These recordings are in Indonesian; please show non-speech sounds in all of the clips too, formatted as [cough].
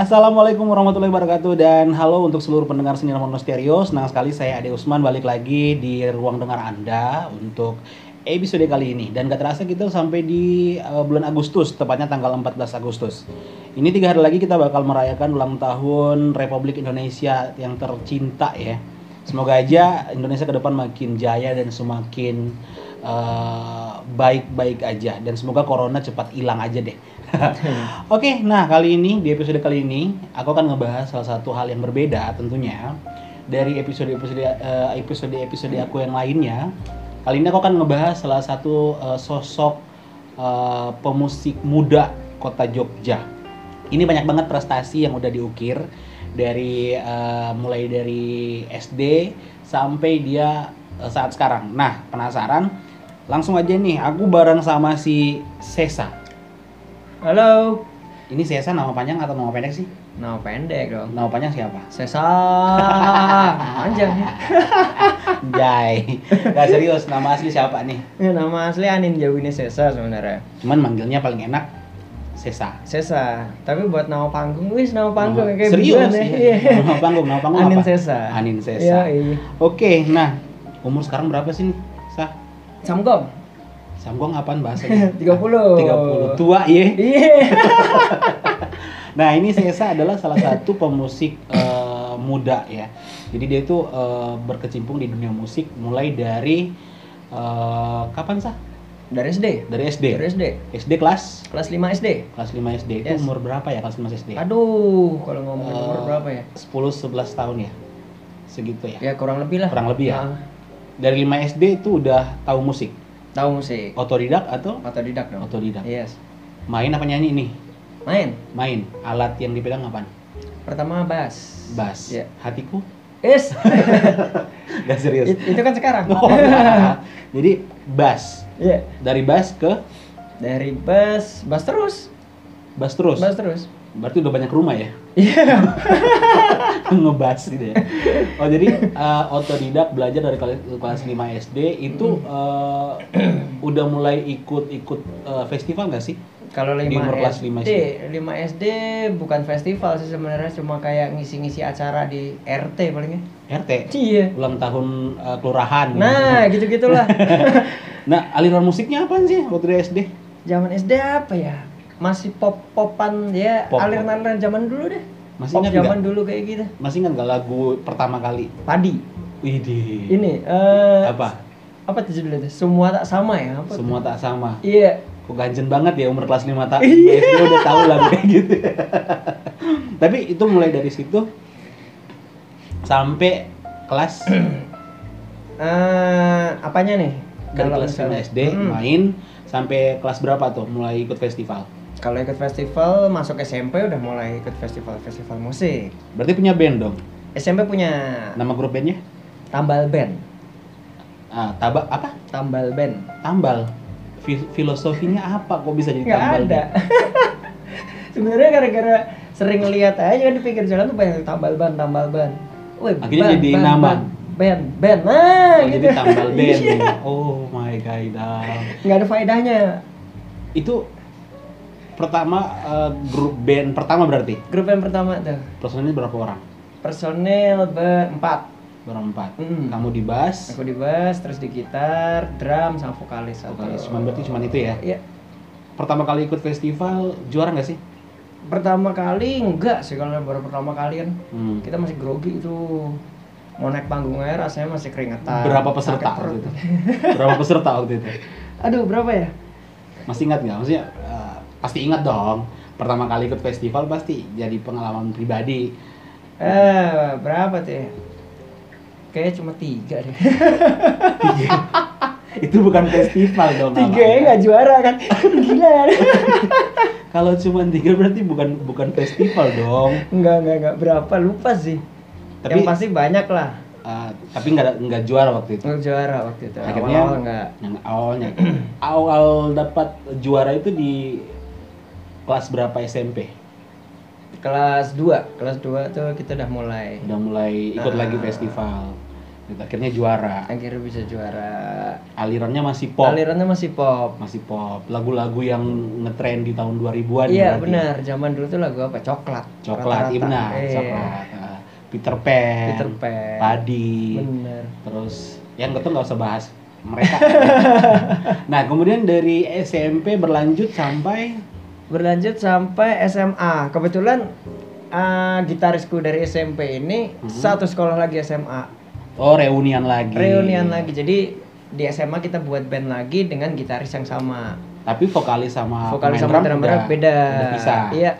Assalamualaikum warahmatullahi wabarakatuh dan halo untuk seluruh pendengar Senior Mono Stereo. Senang sekali saya Ade Usman balik lagi di ruang dengar Anda untuk episode kali ini. Dan gak terasa kita sampai di uh, bulan Agustus, tepatnya tanggal 14 Agustus. Ini tiga hari lagi kita bakal merayakan ulang tahun Republik Indonesia yang tercinta ya. Semoga aja Indonesia ke depan makin jaya dan semakin uh, baik-baik aja dan semoga corona cepat hilang aja deh. [laughs] Oke, nah kali ini di episode kali ini aku akan ngebahas salah satu hal yang berbeda tentunya dari episode-episode eh, episode-episode aku yang lainnya. Kali ini aku akan ngebahas salah satu eh, sosok eh, pemusik muda kota Jogja. Ini banyak banget prestasi yang udah diukir dari mulai dari SD sampai dia saat sekarang. Nah, penasaran? Langsung aja nih, aku bareng sama si Sesa. Halo. Ini Sesa nama panjang atau nama pendek sih? Nama pendek dong. Nama panjang siapa? Sesa. [laughs] Panjang ya. [laughs] Jai. Gak serius, nama asli siapa nih? Ya, nama asli Anin Jawini Sesa sebenarnya. Cuman manggilnya paling enak Sesa. Sesa. Tapi buat nama panggung wis nama panggung Nama- kayak serius ya. iya. [laughs] Nama panggung, nama panggung Anin apa? Sesa. Anin Sesa. Iya, iya. Oke, nah umur sekarang berapa sih nih? Sah? Samgom. Samgong apaan bahasanya? 30. 30. Tua ya. Iya. [laughs] Nah, ini Sesa adalah salah satu pemusik eh, muda ya. Jadi dia itu eh, berkecimpung di dunia musik mulai dari eh, kapan sah? Dari SD. Dari SD. Dari SD. SD kelas Kelas 5 SD. kelas 5 SD itu Yes. umur berapa ya kelas 5 SD? Aduh, kalau ngomongin umur Eh, berapa ya? 10 11 tahun ya. Segitu ya. Ya kurang lebih lah. Kurang lebih ya. Ah, Dari 5 SD itu udah tahu musik. Tahu musik. Otodidak atau Otodidak dong. otodidak? Yes. Main apa nyanyi nih? Main. Main. Alat yang dipegang apaan? Pertama bass. Bass. Iya. Hatiku? Yes. [laughs] Gak serius. It- itu kan sekarang. Oh. [laughs] Jadi bass. Iya. Dari bass ke Dari bass, bass terus. bass terus. Bass terus. Berarti udah banyak rumah ya? Iya. [laughs] ngebas gitu ya. Oh jadi eh, otodidak belajar dari kelas, kelas 5 SD itu eh, udah mulai ikut-ikut eh, festival nggak sih? Kalau 5 Di umur kelas lima SD, 5 SD bukan festival sih sebenarnya cuma kayak ngisi-ngisi acara di RT palingnya. RT. Iya. Ulang tahun eh, kelurahan. Nah, gitu-gitulah. [laughs] Nah, aliran musiknya apa sih waktu di SD? zaman SD apa ya? Masih pop-popan ya, Pop. aliran-aliran zaman dulu deh. Masih Pop zaman nggak? dulu kayak gitu. Masih ingat nggak lagu pertama kali? Padi. Widih. Ini eh Apa? apa tuh judulnya? tuh? Semua tak sama ya? Apa tuh? Semua tak sama. Iya. Kok ganjen banget ya umur kelas 5 tahun. Iya. SD udah tahu lagu kayak gitu. [laughs] Tapi itu mulai dari situ sampai kelas [clears throat] Eh, apanya nih? dari Kalau kelas 5 misalnya- SD Hmm. main sampai kelas berapa tuh mulai ikut festival? Kalau ikut festival, masuk SMP udah mulai ikut festival-festival musik. Berarti punya band dong. SMP punya Nama grup bandnya? tambal band. Ah, tabak apa? Tambal band. Tambal. Fi- filosofinya apa kok bisa jadi Nggak tambal? ada. [laughs] Sebenarnya gara-gara sering lihat aja kan di pinggir jalan tuh banyak tambal ban, tambal ban. Wih, Akhirnya jadi nama. Band, band. Nah, Oh, gitu. jadi tambal band. [laughs] Oh my god. Nggak ada faedahnya. Itu pertama eh, grup band pertama berarti. Grup yang pertama tuh. Personilnya berapa orang? Personil berempat. Berempat. Mm. Kamu di bass, Aku di bass, terus di gitar, drum, sama vokalis. vokalis. Cuman berarti cuman itu ya. Iya. Pertama kali ikut festival juara nggak sih? Pertama kali enggak sih kalau baru pertama kali kan Hmm. kita masih grogi itu mau naik panggungnya rasanya masih keringetan. Berapa peserta waktu itu? Berapa peserta waktu itu? [laughs] Aduh berapa ya? Masih ingat nggak? Maksudnya pasti ingat dong. Pertama kali ikut festival pasti jadi pengalaman pribadi. Eh berapa tuh? ya? Kayaknya cuma tiga deh. [laughs] itu bukan festival dong. tiga namanya. ya nggak juara kan? Gila. [laughs] Kalau cuma tiga berarti bukan bukan festival dong. Enggak enggak enggak berapa lupa sih. Tapi- Yang pasti banyak lah. Eh, tapi nggak nggak juara waktu itu. Nggak juara waktu itu. Akhirnya Awal-awal enggak. yang awalnya awal dapat juara itu di kelas berapa SMP? Kelas 2, kelas 2 tuh kita udah mulai. Udah mulai ikut Ah. lagi festival. Gitu, akhirnya juara. akhirnya bisa juara Alirannya masih pop. alirannya masih pop Masih pop. Lagu-lagu yang ngetren di tahun 2000-an iya berarti. benar zaman dulu tuh lagu apa coklat Coklat, iya benar, Iya. coklat. Ah, Peter Pan. Peter Pan Padi. bener Terus yang itu nggak usah bahas mereka. [laughs] nah, kemudian dari SMP berlanjut sampai berlanjut sampai SMA kebetulan ah, gitarisku dari SMP ini Hmm. satu sekolah lagi SMA oh reunian lagi. reunian lagi jadi di SMA kita buat band lagi dengan gitaris yang sama Tapi vokalis sama vokalis sama drum drummer udah, beda udah pisah. iya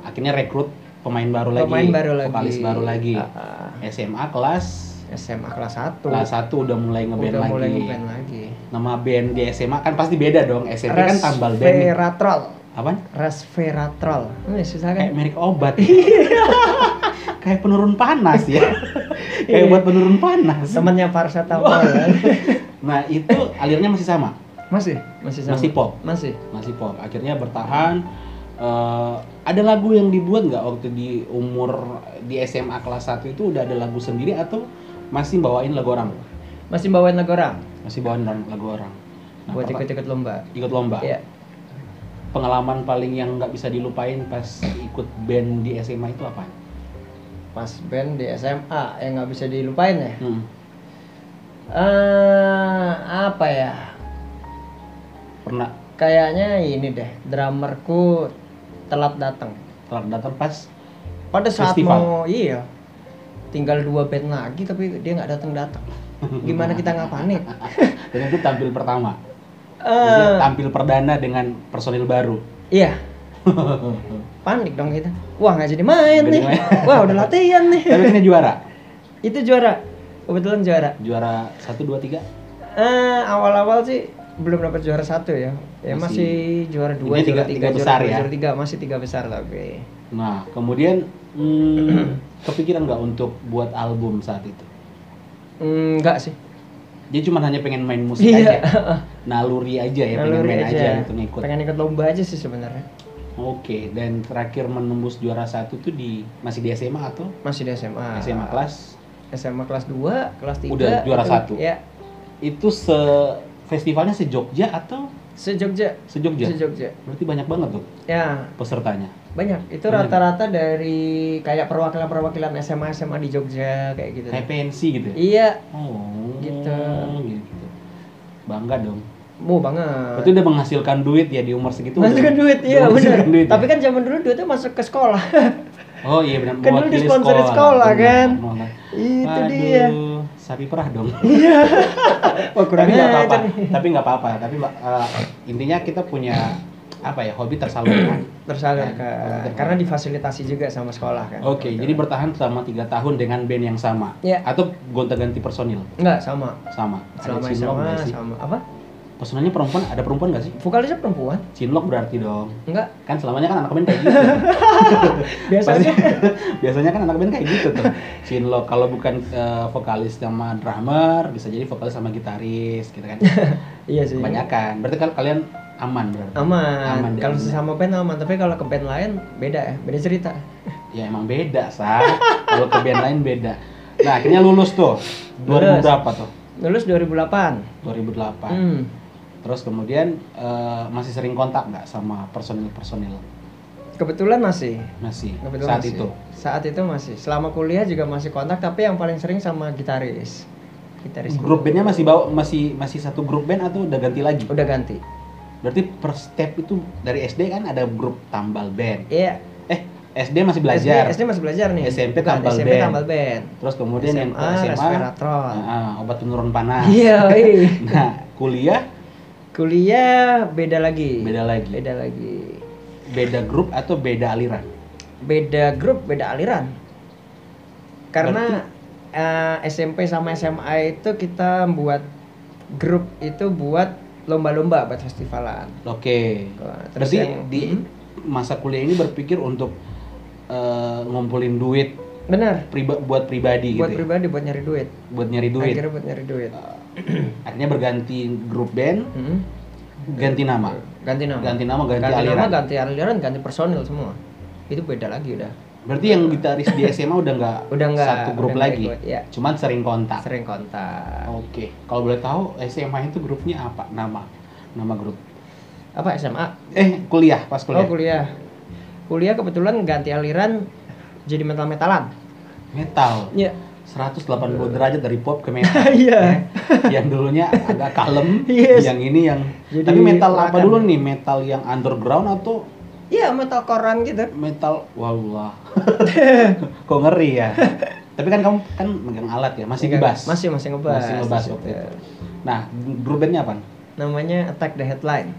Akhirnya rekrut pemain baru lagi. pemain baru lagi Vokalis baru lagi. Ah, ah. SMA kelas SMA kelas 1 kelas 1 udah mulai ngeband udah lagi. mulai ngeband lagi Nama band di SMA kan pasti beda dong. SMP kan tambal band. nih. Apaan? Resveratrol ini susah kan Kayak merek obat. [laughs] Kayak penurun panas ya. [laughs] Iya. Kayak buat penurun panas. temannya paracetamol [laughs] Nah, itu alirnya masih sama. masih masih sama Masih pop. masih Masih pop. Akhirnya bertahan Eh, ada lagu yang dibuat nggak waktu di umur di SMA kelas 1 itu udah ada lagu sendiri atau masih bawain lagu orang? masih bawain lagu orang Masih bawain lagu orang. Nah, buat ikut-ikut lomba ikut lomba. Iya. Pengalaman paling yang nggak bisa dilupain pas ikut band di SMA itu apa? pas band di SMA yang nggak bisa dilupain ya Hmm. eh apa ya Pernah kayaknya ini deh drummerku telat datang telat datang pas pada saat Festival. mau iya tinggal dua band lagi tapi dia nggak datang datang [laughs] gimana kita nggak panik dan itu tampil pertama. Eh tampil perdana dengan personil baru. iya panik dong kita wah nggak jadi main nih main. wah udah latihan nih Tapi ini juara. itu juara kebetulan juara Juara 1 2 3. eh awal-awal sih belum dapat juara satu ya ya Masih- masih, juara dua tiga- tiga tiga, besar juara, dua, ya? juara tiga masih tiga besar tapi Nah, kemudian hmm, [clears throat] kepikiran nggak untuk buat album saat itu? Hmm, enggak sih Dia cuma hanya pengen main musik iya. aja, [laughs] naluri aja ya, pengen Naluri main aja, aja. gitu ngikut. pengen ikut lomba aja sih sebenarnya. Oke, dan terakhir menembus juara satu tuh di masih di SMA atau? Masih di SMA SMA kelas? SMA kelas 2, kelas 3 Udah juara satu? ya. Itu se festivalnya se Jogja atau? Se Jogja se Jogja? se Jogja Berarti banyak banget tuh ya. pesertanya. banyak. Itu rata-rata dari kayak perwakilan-perwakilan SMA SMA di Jogja kayak gitu. Kayak pensi gitu ya? iya. Oh, Gitu. gitu. Bangga dong. mau banget Itu udah menghasilkan duit ya di umur segitu. Udah- duit, iya benar. menghasilkan duit ya? Tapi kan zaman dulu duitnya masuk ke sekolah. [laughs] Oh iya benar. Kan dulu disponsori sekolah, benar, kan? benar. Itu Aduh, dia. Sapi perah dong. Wah kurang tapi nggak ajar apa-apa. Tapi nggak apa-apa. Tapi uh, intinya kita punya apa ya hobi tersalurkan. [clears throat] Tersalurkan. Kan? Karena difasilitasi juga sama sekolah kan. Oke, jadi bertahan selama tiga tahun dengan band yang sama. Iya. Atau gonta-ganti personil enggak sama. sama. Selama Ada sih? sama apa? Personilnya perempuan ada perempuan nggak sih? Vokalisnya perempuan? Cinlok berarti dong. Enggak. Kan selamanya kan anak band kayak gitu. [laughs] Biasanya [laughs] biasanya kan anak band kayak gitu tuh. Cinlok kalau bukan eh, vokalis sama drummer bisa jadi vokalis sama gitaris gitu kan. [laughs] iya sih. Kebanyakan. Berarti kan kalian aman berarti. Aman. Aman kalau sesama band aman, tapi kalau ke band lain beda ya, beda cerita. [laughs] Ya emang beda, Sa. kalau ke band lain beda. Nah, akhirnya lulus tuh. 2000 Lulus. berapa tuh? Lulus 2008. 2008. Hmm. Terus kemudian eh, masih sering kontak nggak sama personil-personil? Kebetulan masih. Masih. Kebetulan saat masih. itu. Saat itu masih. Selama kuliah juga masih kontak, tapi yang paling sering sama gitaris. Gitaris. Grup bandnya masih bawa masih masih satu grup band atau udah ganti lagi? Udah ganti. Berarti per step itu dari SD kan ada grup tambal band. Iya. Eh, SD masih belajar. SD, SD masih belajar nih. SMP tambal SMP band. tambal band. Terus kemudian yang ke SMA, SMA, resveratrol. nah, obat penurun panas. Iya. [laughs] Nah, kuliah Kuliah beda lagi. beda lagi. Beda lagi. Beda grup atau beda aliran? Beda grup, beda aliran. Karena eh, SMP sama SMA itu kita buat grup itu buat lomba-lomba buat festivalan. Oke. Wah, terus Berarti yang- di Hmm. masa kuliah ini berpikir untuk eh, ngumpulin duit Benar. priba- buat pribadi Buat gitu ya? pribadi buat nyari duit. buat nyari duit. Akhirnya buat nyari duit. Akhirnya berganti grup band, Hmm. ganti nama. Ganti nama. Ganti nama, ganti, ganti aliran. nama, ganti aliran, ganti personil semua. Itu beda lagi udah. Berarti yang gitaris di SMA udah nggak [laughs] Udah nggak, satu grup lagi. ikut, ya. Cuman sering kontak. Sering kontak. Oke, kalau boleh tahu SMA itu grupnya apa? Nama nama grup. Apa SMA? Eh, kuliah, pas kuliah. Oh kuliah. Kuliah kebetulan ganti aliran jadi metal-metalan. Metal. Iya. 180 derajat dari pop ke metal. [laughs] Iya. Ya. Yang dulunya agak kalem, [laughs] Yes. yang ini yang Jadi Tapi metal apa dulu nih? Metal yang underground atau Iya metal koran gitu. metal wallah. [laughs] Kok ngeri ya? Tapi kan kamu kan megang alat ya, masih ngebas. Masih masih ngebas. Masih ngebas di waktu itu. Nah, grup bandnya apa? Namanya Attack the Headline.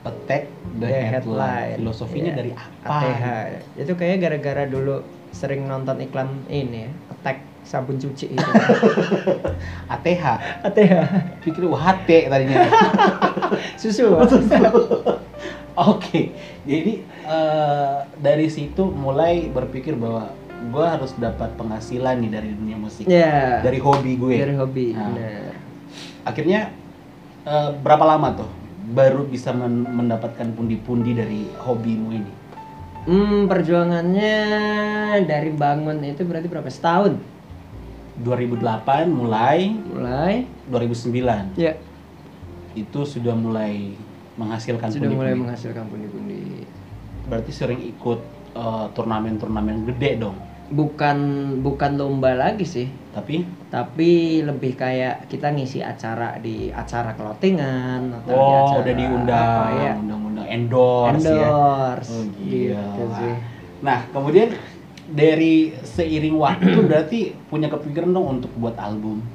Attack the, The headline. Headline. Filosofinya Iya. dari apa? ATH. Itu kayaknya gara-gara dulu sering nonton iklan ini ya, Attack sabun cuci itu. [laughs] ATH. ATH. Pikir UHT tadinya. [laughs] Susu. [laughs] Oke, jadi eh, dari situ mulai berpikir bahwa gue harus dapat penghasilan nih dari dunia musik, Ya. dari hobi gue. dari hobi. Nah. Benar. Akhirnya eh, berapa lama tuh baru bisa men- mendapatkan pundi-pundi dari hobimu ini? Hmm, perjuangannya dari bangun itu berarti berapa? Setahun. 2008 mulai, Mulai. 2009 Ya. itu sudah mulai menghasilkan Sudah mulai menghasilkan pundi-pundi. Berarti sering ikut eh, turnamen-turnamen gede dong. Bukan bukan lomba lagi sih, Tapi tapi lebih kayak kita ngisi acara di acara clothingan atau di oh acara udah diundang, apa ya, undang-undang endorse, ya. endorse Oh gila. gitu sih. Nah, kemudian dari seiring waktu [clears throat] berarti punya kepikiran dong untuk buat album.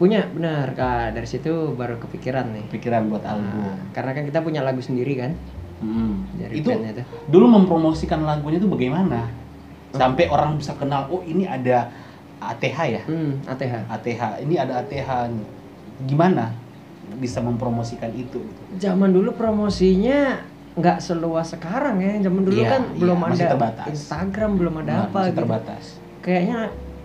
Punya benar kak dari situ baru kepikiran nih. Pikiran buat Nah, album. karena kan kita punya lagu sendiri kan Hmm. dari Itu tuh. dulu mempromosikan lagunya itu bagaimana? Sampai orang bisa kenal, oh ini ada ATH ya? Hmm, ATH. ATH, ini ada ATH. nih. Gimana bisa mempromosikan itu? Zaman dulu promosinya nggak seluas sekarang ya. Zaman dulu Iya, kan iya, belum ada terbatas. Instagram, belum ada Benar, apa masih gitu. terbatas. Kayaknya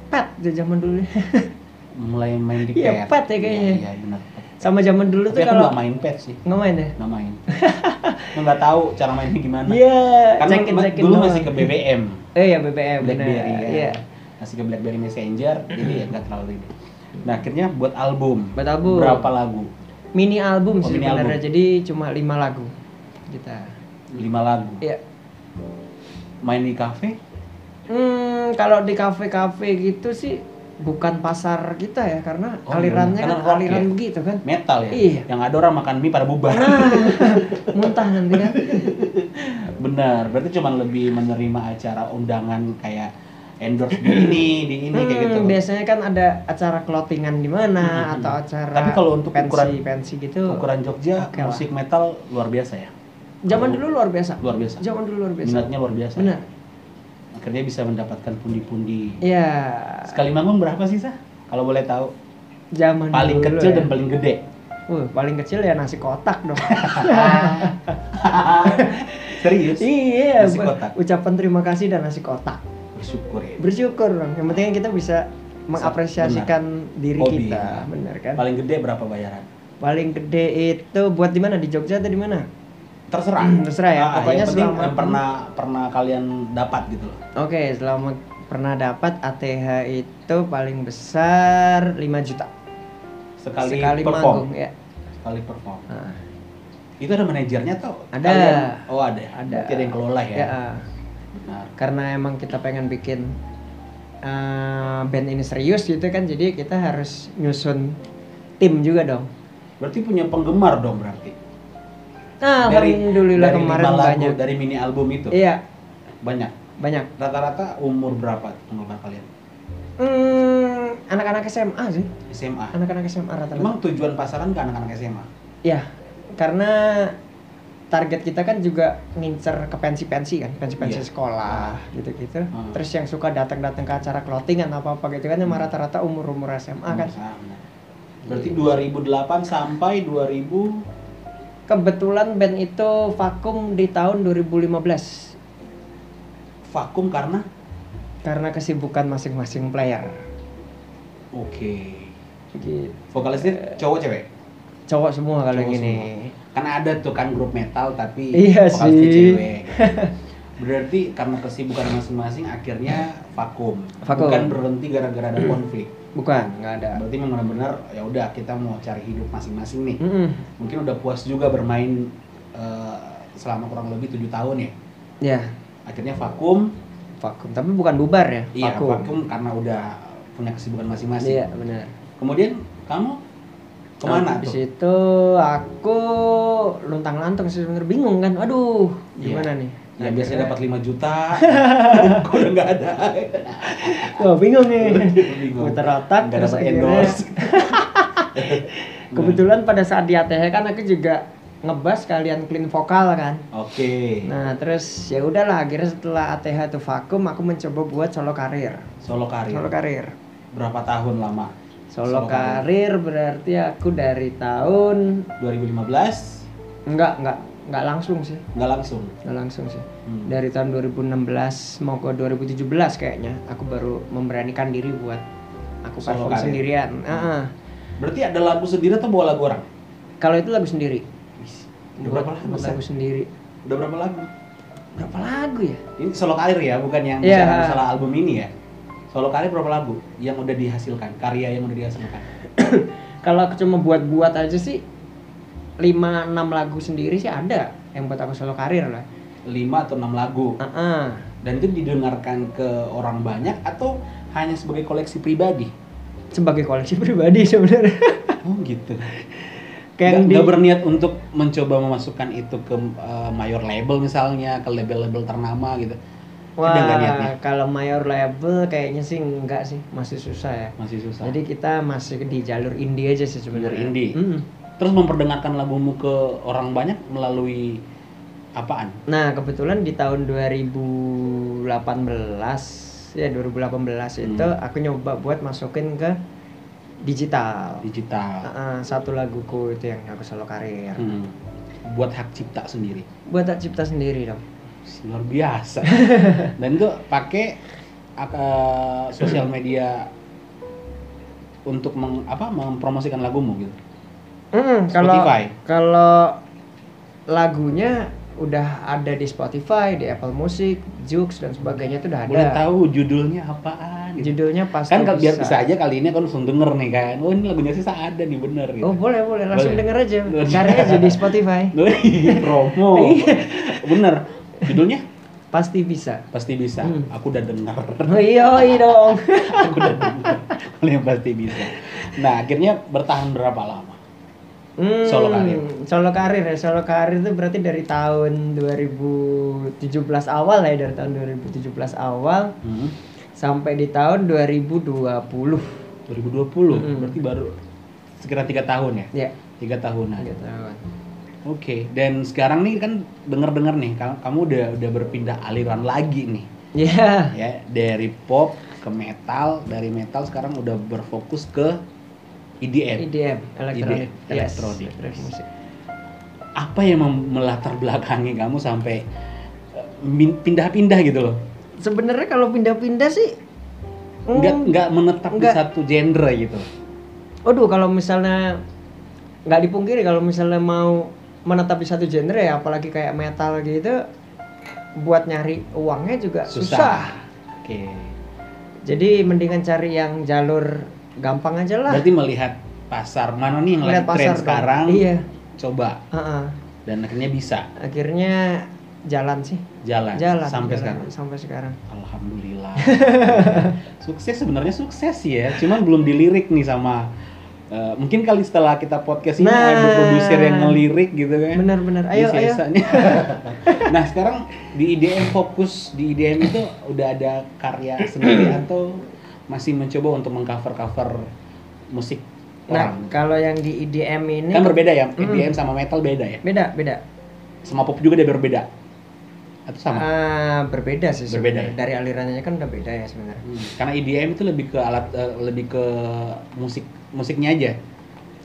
pet zaman dulu. [laughs] Mulai main di Iya, pet. ya kayaknya. Iya, iya benar. Sama zaman dulu Tapi tuh kalau nggak main pet sih. nggak main ya. Nggak main. [laughs] Nggak tahu cara mainnya gimana. Iya, Karena cekin cekin dulu doang. masih ke BBM. [laughs] Eh ya BBM BlackBerry benar. ya. Iya. Masih ke BlackBerry Messenger, jadi ya nggak terlalu ini. Nah akhirnya buat album. Buat album. Berapa lagu? Mini album Oh, sih mini sebenarnya. album. Jadi cuma lima lagu kita. Lima lagu. Iya. Main di cafe? Hmm, kalau di kafe-kafe gitu sih bukan pasar kita ya karena Oh, alirannya kan rock aliran ya? begitu kan. Metal ya? Iya. Yang ada orang makan mie pada bubar. Nah, [laughs] muntah nanti kan. [laughs] Benar, berarti cuma lebih menerima acara undangan kayak endorse di ini, di ini kayak gitu. Hmm, biasanya kan ada acara clothingan di mana Hmm. atau acara Tapi kalau untuk pensi ukuran- pensi gitu. Ukuran Jogja Oke lah. musik metal luar biasa ya. Zaman dulu luar biasa. Luar biasa. Zaman dulu luar biasa. Minatnya luar biasa. Benar. Akhirnya bisa mendapatkan pundi-pundi. Iya. Sekali manggung berapa sih, Sah? Kalau boleh tahu. Zaman Paling dulu kecil ya. dan paling gede. Wah, paling kecil ya nasi kotak dong. [laughs] Serius? iya, Nasi kotak. ucapan terima kasih dan nasi kotak. Bersyukur ya. Bersyukur dong. Yang penting kan kita bisa mengapresiasikan diri Hobi, kita, ya. benar kan? Paling gede berapa bayaran? Paling gede itu buat di mana? Di Jogja atau di mana? Terserah. Terserah ya, Ah, pokoknya selama- yang pernah pernah kalian dapat gitu loh. Oke, selama pernah dapat ATH itu paling besar 5 juta Sekali, sekali perform. manggung ya. Sekali perform. Nah, Itu ada manajernya tau? Ada. Kalian- oh ada. Ada. Berarti ada yang kelola ya. ya, Benar. karena emang kita pengen bikin eh, band ini serius gitu kan, jadi kita harus nyusun tim juga dong. Berarti punya penggemar dong berarti. Nah, alhamdulillah dari kemarin lagu, banyak. dari mini album itu. Iya, Banyak. banyak. Rata-rata umur berapa penggemar kalian? Hmm, anak-anak SMA sih. SMA. Anak-anak SMA rata-rata. Emang tujuan pasaran ke anak-anak SMA? Ya, karena target kita kan juga ngincer ke pensi-pensi kan, pensi-pensi Iya. sekolah gitu-gitu. Hmm. Terus yang suka datang-datang ke acara clothingan apa-apa gitu kan, emang rata-rata umur-umur SMA kan. Sama. Berarti 2008 sampai 2000 Kebetulan band itu vakum di tahun 2015 vakum karena karena kesibukan masing-masing player. oke. Gitu. Vokalisnya cowok cewek? Cowok semua kalau Cowok ini. semua. Karena ada tuh kan grup metal tapi Iya sih. cewek. [laughs] Berarti karena kesibukan masing-masing akhirnya vakum. Vakum. Bukan berhenti gara-gara ada konflik. Bukan, nggak ada. Berarti memang benar-benar ya udah kita mau cari hidup masing-masing nih. Mm-mm. Mungkin udah puas juga bermain eh, selama kurang lebih tujuh tahun ya. Ya, Akhirnya vakum. vakum. Tapi bukan bubar ya, Iya, vakum. vakum karena udah punya kesibukan masing-masing. Iya, benar. Kemudian kamu ke mana Habis tuh? itu aku luntang lantung sih sebenarnya bingung kan. Aduh, Iya. gimana nih? Ya biasanya dapat 5 juta, [laughs] kok udah nggak ada. Wah, bingung nih. [laughs] Putar otak Nggak dapat endorse. [laughs] Kebetulan pada saat di ATH kan aku juga ngebas kalian clean vokal kan. Oke. Nah, terus ya udahlah akhirnya setelah ATH itu vakum aku mencoba buat solo karir. Solo karir. Solo karir. Berapa tahun lama? Solo karir berarti aku dari tahun 2015 enggak enggak enggak langsung sih. nggak langsung. Enggak langsung sih. Hmm. Dari tahun 2016 mau ke 2017 kayaknya aku baru memberanikan diri buat aku Solo perform sendirian. Ah, ah. Berarti ada lagu sendiri atau bawa lagu orang? Kalau itu lagu sendiri. Udah Buat, berapa lagu? buat lagu sendiri. Udah berapa lagu? Berapa lagu ya? Ini solo karir ya, bukan yang bicara masalah album ini ya. Solo karir berapa lagu yang udah dihasilkan? Karya yang udah dihasilkan? [coughs] Kalau aku cuma buat-buat aja sih 5 6 lagu sendiri sih ada yang buat aku solo karir lah. 5 atau 6 lagu. Ah, ah. Dan itu didengarkan ke orang banyak atau hanya sebagai koleksi pribadi? sebagai koleksi pribadi sebenarnya. Oh gitu. Kayak Nggak, di- berniat untuk mencoba memasukkan itu ke uh, mayor label misalnya, ke label-label ternama gitu. Wah, kalau mayor label kayaknya sih enggak sih, masih susah ya. Masih susah. Jadi kita masih di jalur indie aja sih sebenarnya. Jalur indie. Mm. Terus memperdengarkan lagumu ke orang banyak melalui apaan? Nah, kebetulan di tahun 2018 ya 2018 itu Hmm. aku nyoba buat masukin ke digital. Digital. Ah, satu laguku itu yang aku solo karir. Hmm. Buat hak cipta sendiri. Buat tak cipta sendiri dong. Luar biasa. [laughs] Dan itu pakai uh, sosial media untuk meng, apa mempromosikan lagumu gitu. Hmm, kalau Spotify. kalau lagunya udah ada di Spotify, di Apple Music, Joox dan sebagainya itu udah ada. Boleh tahu judulnya apaan gitu. Judulnya pasti kan kalau biar bisa aja kali ini kan langsung denger nih kan. Oh ini lagunya sih ada nih bener gitu. Oh boleh boleh langsung Boleh. denger aja. Cari aja di Spotify. [laughs] Wih, promo. [laughs] Iya. bener. Judulnya Pasti bisa. pasti bisa. Hmm. Aku udah dengar. Oh iya iya dong. [laughs] Aku udah dengar. Kalau yang pasti bisa. Nah akhirnya bertahan berapa lama? Hmm, Solo karir. Solo karir ya. Solo karir itu berarti dari tahun 2017 awal ya, dari tahun 2017 awal Hmm. sampai di tahun 2020. 2020 Hmm. berarti baru sekitar tiga tahun ya Ya, tiga tahunan tiga tahun. oke dan sekarang nih kan denger dengar nih ka- kamu udah udah berpindah aliran lagi nih Ya. ya dari pop ke metal dari metal sekarang udah berfokus ke EDM EDM, elektronik. EDM, Yes, elektronik. elektronik musik. apa yang melatar belakangi kamu sampai eh, pindah-pindah gitu loh Sebenarnya kalau pindah-pindah sih nggak hmm, nggak menetap di nggak. satu genre gitu Aduh, kalau misalnya nggak dipungkiri kalau misalnya mau menetap di satu genre ya, apalagi kayak metal gitu, buat nyari uangnya juga susah. susah oke Jadi mendingan cari yang jalur gampang aja lah. berarti melihat pasar mana nih yang lagi Lihat tren sekarang Iya. coba Heeh. dan akhirnya bisa Akhirnya jalan sih. jalan, Jalan sampai jalan, sekarang. Sampai sekarang. Alhamdulillah. [laughs] sukses sebenarnya sukses ya, cuman belum dilirik nih sama eh, mungkin kali setelah kita podcast ini Nah. ada produser yang ngelirik gitu kan. Benar-benar. Ayo ayo. [laughs] nah sekarang di IDM fokus di IDM itu udah ada karya sendiri atau masih mencoba untuk mengcover-cover musik Nah, orang? kalau yang di EDM ini kan berbeda ya, Mm. IDM sama metal beda ya, beda, beda. sama pop juga dia berbeda atau sama? Ah, berbeda sih Berbeda ya? Dari alirannya kan udah beda ya sebenarnya. Hmm, Karena EDM itu lebih ke alat eh, lebih ke musik musiknya aja.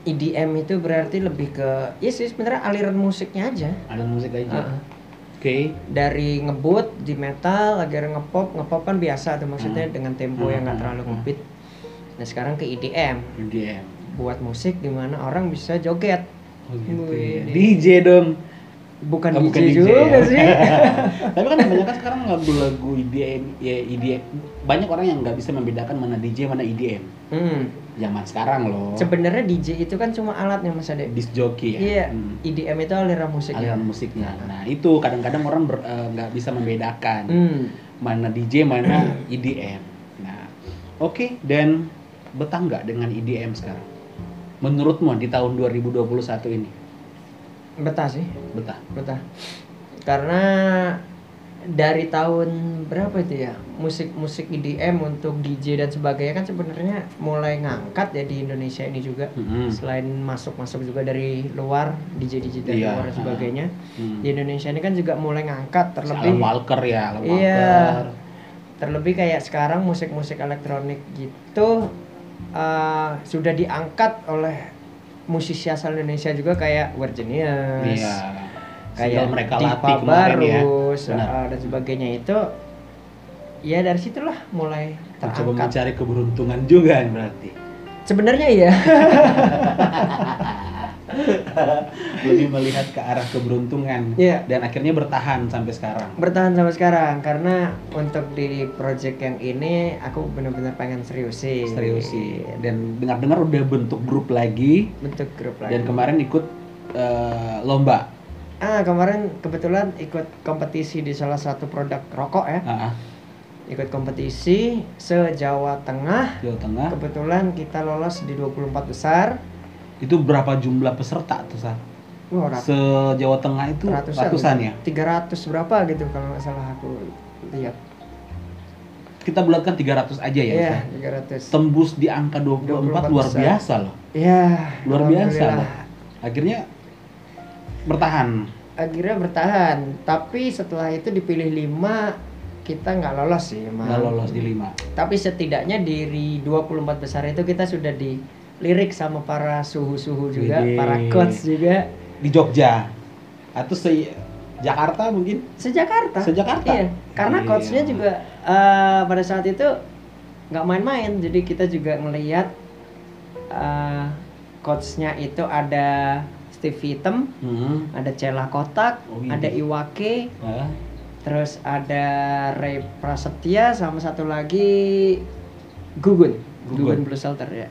EDM itu berarti lebih ke ya sih sebenarnya aliran musiknya aja. Ada musik aja. Heeh. Oke. Dari ngebut di metal, akhirnya ngepop, ngepop kan biasa tuh maksudnya Hmm. dengan tempo yang nggak Hmm. terlalu Hmm. ngebeat. Nah sekarang ke EDM, EDM. buat musik di mana orang bisa joget. Oh gitu Wih, ya. DJ dong. bukan Oh, DJ bukan DJ juga ya. sih [laughs] Tapi kan banyak kan sekarang lagu-lagu EDM, ya EDM. Banyak orang yang nggak bisa membedakan mana DJ mana EDM. hmm. Zaman sekarang loh. sebenarnya DJ itu kan cuma alatnya mas Ade disc jockey ya. iya Hmm. IDM itu aliran musik ya Aliran musiknya. Nah itu kadang-kadang orang eh, nggak bisa membedakan hmm. mana DJ mana [clears throat] EDM. Nah oke dan betah nggak dengan EDM sekarang? Menurutmu di tahun 2021 ini betah sih betah? betah karena dari tahun berapa itu ya musik-musik EDM untuk DJ dan sebagainya kan sebenarnya mulai ngangkat ya di Indonesia ini juga Mm-mm. selain masuk-masuk juga dari luar DJ DJ dari Iya, luar dan sebagainya Hmm. di Indonesia ini kan juga mulai ngangkat terlebih Alan Walker ya, Alan Iya. Walker. terlebih kayak sekarang musik-musik elektronik gitu uh, sudah diangkat oleh musisi asal Indonesia juga kayak Virginius Iya. Kayak mereka latih kemarin ya. Benar. uh, dan sebagainya itu ya dari situlah mulai terangkat mencari keberuntungan juga berarti. sebenarnya iya [laughs] Lebih melihat ke arah keberuntungan Iya. dan akhirnya bertahan sampai sekarang. bertahan sampai sekarang karena untuk di project yang ini aku benar-benar pengen seriusin Serius sih. Dan dengar-dengar udah bentuk grup lagi bentuk grup lagi dan kemarin ikut eh, lomba. Ah kemarin kebetulan ikut kompetisi di salah satu produk rokok ya Ah, ah, ikut kompetisi se Jawa Tengah Jawa Tengah. kebetulan kita lolos di 24 besar Itu berapa jumlah peserta tuh, Sa? Wah, rat- Se Jawa Tengah itu ratusan, ratusan ya. 300 berapa gitu kalau nggak salah aku lihat Kita bulatkan 300 aja ya. Iya, Sa? 300 Tembus di angka 24, 24 luar besar. biasa loh. Iya, Luar biasa loh. Akhirnya bertahan. Akhirnya bertahan, tapi setelah itu dipilih 5 kita nggak lolos sih, emang. Nggak lolos di 5. Tapi setidaknya dari 24 besar itu kita sudah dilirik sama para suhu-suhu juga, Widih. para coach juga. Di Jogja. Atau se Jakarta mungkin. Sejakarta. Sejakarta? Iya, karena Iya. coachnya juga eh, pada saat itu nggak main-main, jadi kita juga ngelihat eh, coachnya itu ada Steve Hitam, Hmm. ada Cela Kotak, Oh, iya. ada Iwake, Nah, terus ada Ray Prasetya, sama satu lagi Gugun, Gugun. Gugun Blue Shelter ya.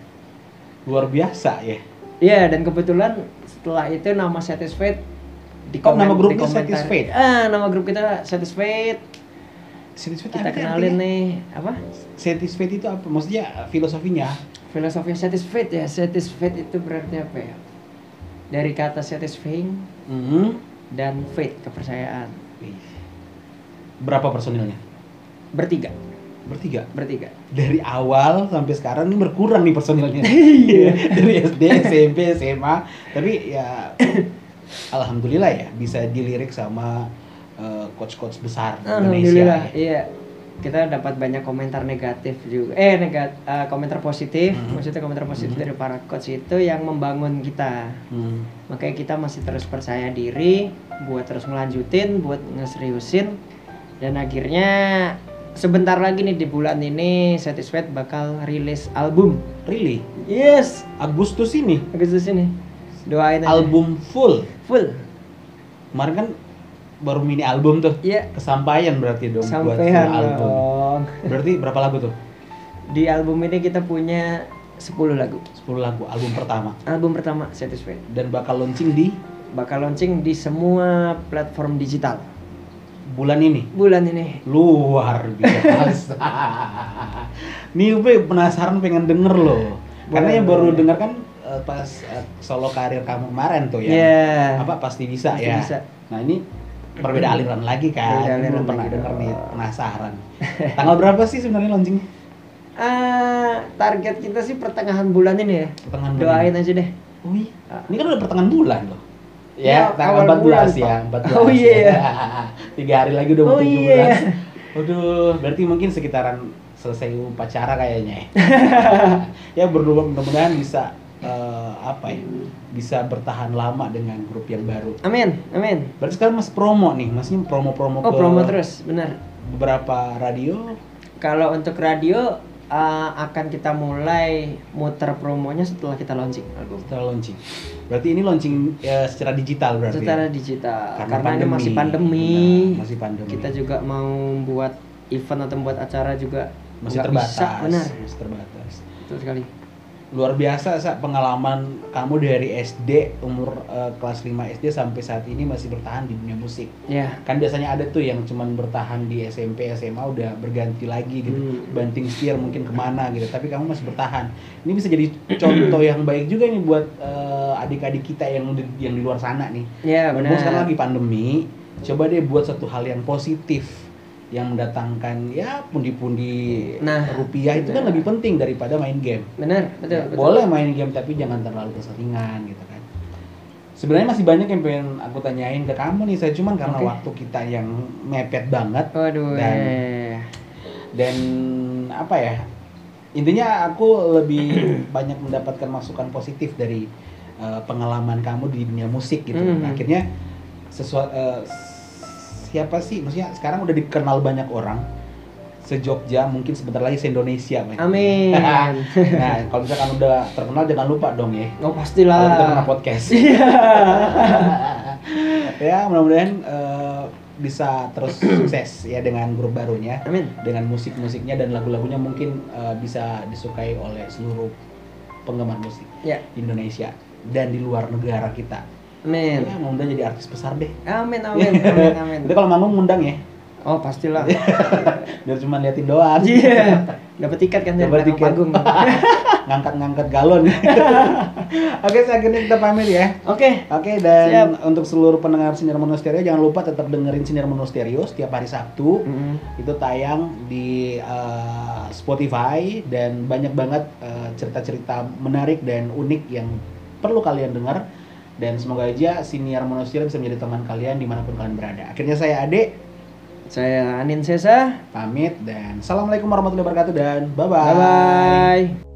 luar biasa ya. Iya, dan kebetulan setelah itu nama Satisfied di Oh, nama grupnya Satisfied? Ah, nama grup kita Satisfied. Satisfied Kita kenalin artinya? nih apa? Satisfied itu apa? Maksudnya filosofinya? Filosofi satisfied ya. Satisfied itu berarti apa ya? Dari kata satisfying Hmm. dan faith kepercayaan. Berapa personilnya? Bertiga, Bertiga. bertiga. Dari awal sampai sekarang ini berkurang nih personilnya. [laughs] Iya. Dari SD, SMP, SMA. Tapi ya [coughs] alhamdulillah ya bisa dilirik sama eh, coach-coach besar Alhamdulillah, Indonesia. ya. iya. Kita dapat banyak komentar negatif juga. Eh, negat, eh, komentar positif. Mhm. Maksudnya komentar positif Mhm. dari para coach itu yang membangun kita. Hmm. Makanya kita masih terus percaya diri buat terus ngelanjutin, buat ngeseriusin. Dan akhirnya sebentar lagi nih di bulan ini Satisfied bakal rilis album. Really? Yes, Agustus ini Agustus ini. Doain aja. album full. full. Kemarin kan baru mini album tuh. Iya, Kesampaian berarti dong buat full sampean album. dong. Berarti berapa lagu tuh? Di album ini kita punya 10 lagu. 10 lagu album pertama Album pertama Satisfied dan bakal launching di bakal launching di semua platform digital bulan ini. bulan ini. Luar biasa. [laughs] Nih gue penasaran pengen denger loh. Karena Boleh, yang baru denger kan eh, pas eh, solo karir kamu kemarin tuh ya. Iya. Apa pasti bisa Pasti ya. bisa. Nah ini berbeda aliran lagi kan. Berbeda aliran Belum pernah dong. nih penasaran. [laughs] Tanggal berapa sih sebenarnya launchingnya? Ah, target kita sih pertengahan bulan ini ya. Pertengahan bulan Doain aja deh. Oh iya. Ah. Ini kan udah pertengahan bulan loh. Ya, Ya, tanggal awal 14 bulan, ya, Pak. 14. [laughs] Oh, iya. ya. [laughs] Tiga hari lagi udah mau Oh, 17. iya. Waduh, berarti mungkin sekitaran selesai upacara kayaknya ya. ya berdoa mudah-mudahan bisa eh, apa ya? Bisa bertahan lama dengan grup yang baru. Amin, amin. Berarti sekarang masih promo nih, masih promo-promo Oh, ke promo terus, benar. beberapa radio. Kalau untuk radio uh, akan kita mulai muter promonya setelah kita launching album. Setelah launching. Berarti ini launching ya, secara digital berarti. Secara ya? digital. Karena Karena, ini pandemi. masih pandemi. Benar, masih pandemi. Kita juga mau buat event atau buat acara juga masih terbatas. Bisa, benar. Masih terbatas. Betul sekali. Luar biasa sa pengalaman kamu dari SD umur eh, kelas 5 SD sampai saat ini masih bertahan di dunia musik. Ya. Kan biasanya ada tuh yang cuman bertahan di SMP, SMA udah berganti lagi gitu. Hmm. Banting setir mungkin ke mana gitu. Tapi kamu masih bertahan. Ini bisa jadi contoh yang baik juga nih buat eh, adik-adik kita yang di, yang di luar sana nih. Ya, Mumpung benar. sekarang lagi pandemi, coba deh buat satu hal yang positif yang mendatangkan ya pundi-pundi Nah, rupiah itu kan lebih penting daripada main game. Benar, betul, betul. Boleh main game tapi jangan terlalu keseringan gitu kan. Sebenarnya masih banyak yang pengen aku tanyain ke kamu nih, saya cuman karena Oke. waktu kita yang mepet banget Waduh. Dan- eh. dan apa ya? Intinya aku lebih [clears throat] banyak mendapatkan masukan positif dari uh, pengalaman kamu di dunia musik gitu. Hmm. Nah, akhirnya sesuatu siapa sih? Maksudnya sekarang udah dikenal banyak orang. Se-Jogja mungkin sebentar lagi se-Indonesia. men. Amin. [laughs] nah, kalau misalkan udah terkenal jangan lupa dong ya. Oh Kalau pastilah. kita pernah podcast. [laughs] Iya. [laughs] ya, mudah-mudahan eh, bisa terus [clears throat] sukses ya dengan grup barunya. Amin. Dengan musik-musiknya dan lagu-lagunya mungkin eh, bisa disukai oleh seluruh penggemar musik Ya. di Indonesia dan di luar negara kita. Amin. Ya, mudah-mudahan jadi artis besar deh. Amin, amin, amin, [laughs] amin. Kalau manggung ngundang ya, Oh pastilah. [laughs] biar cuma liatin doang. Iya. Dapat tiket kan dari tiket. panggung. [laughs] Ngangkat-ngangkat galon. Oke, akhirnya kita pamit ya. Oke. Oke, dan Siap. untuk seluruh pendengar Sinar Mono Stereo jangan lupa tetap dengerin Sinar Mono Stereo setiap hari Sabtu. Mm-mm. Itu tayang di eh, Spotify dan banyak banget eh, cerita-cerita menarik dan unik yang perlu kalian dengar. Dan semoga aja Siniar Mono Stereo bisa menjadi teman kalian di mana pun kalian berada. Akhirnya saya Ade Saya Anin Sesa. pamit dan Assalamualaikum warahmatullahi wabarakatuh dan. Bye bye.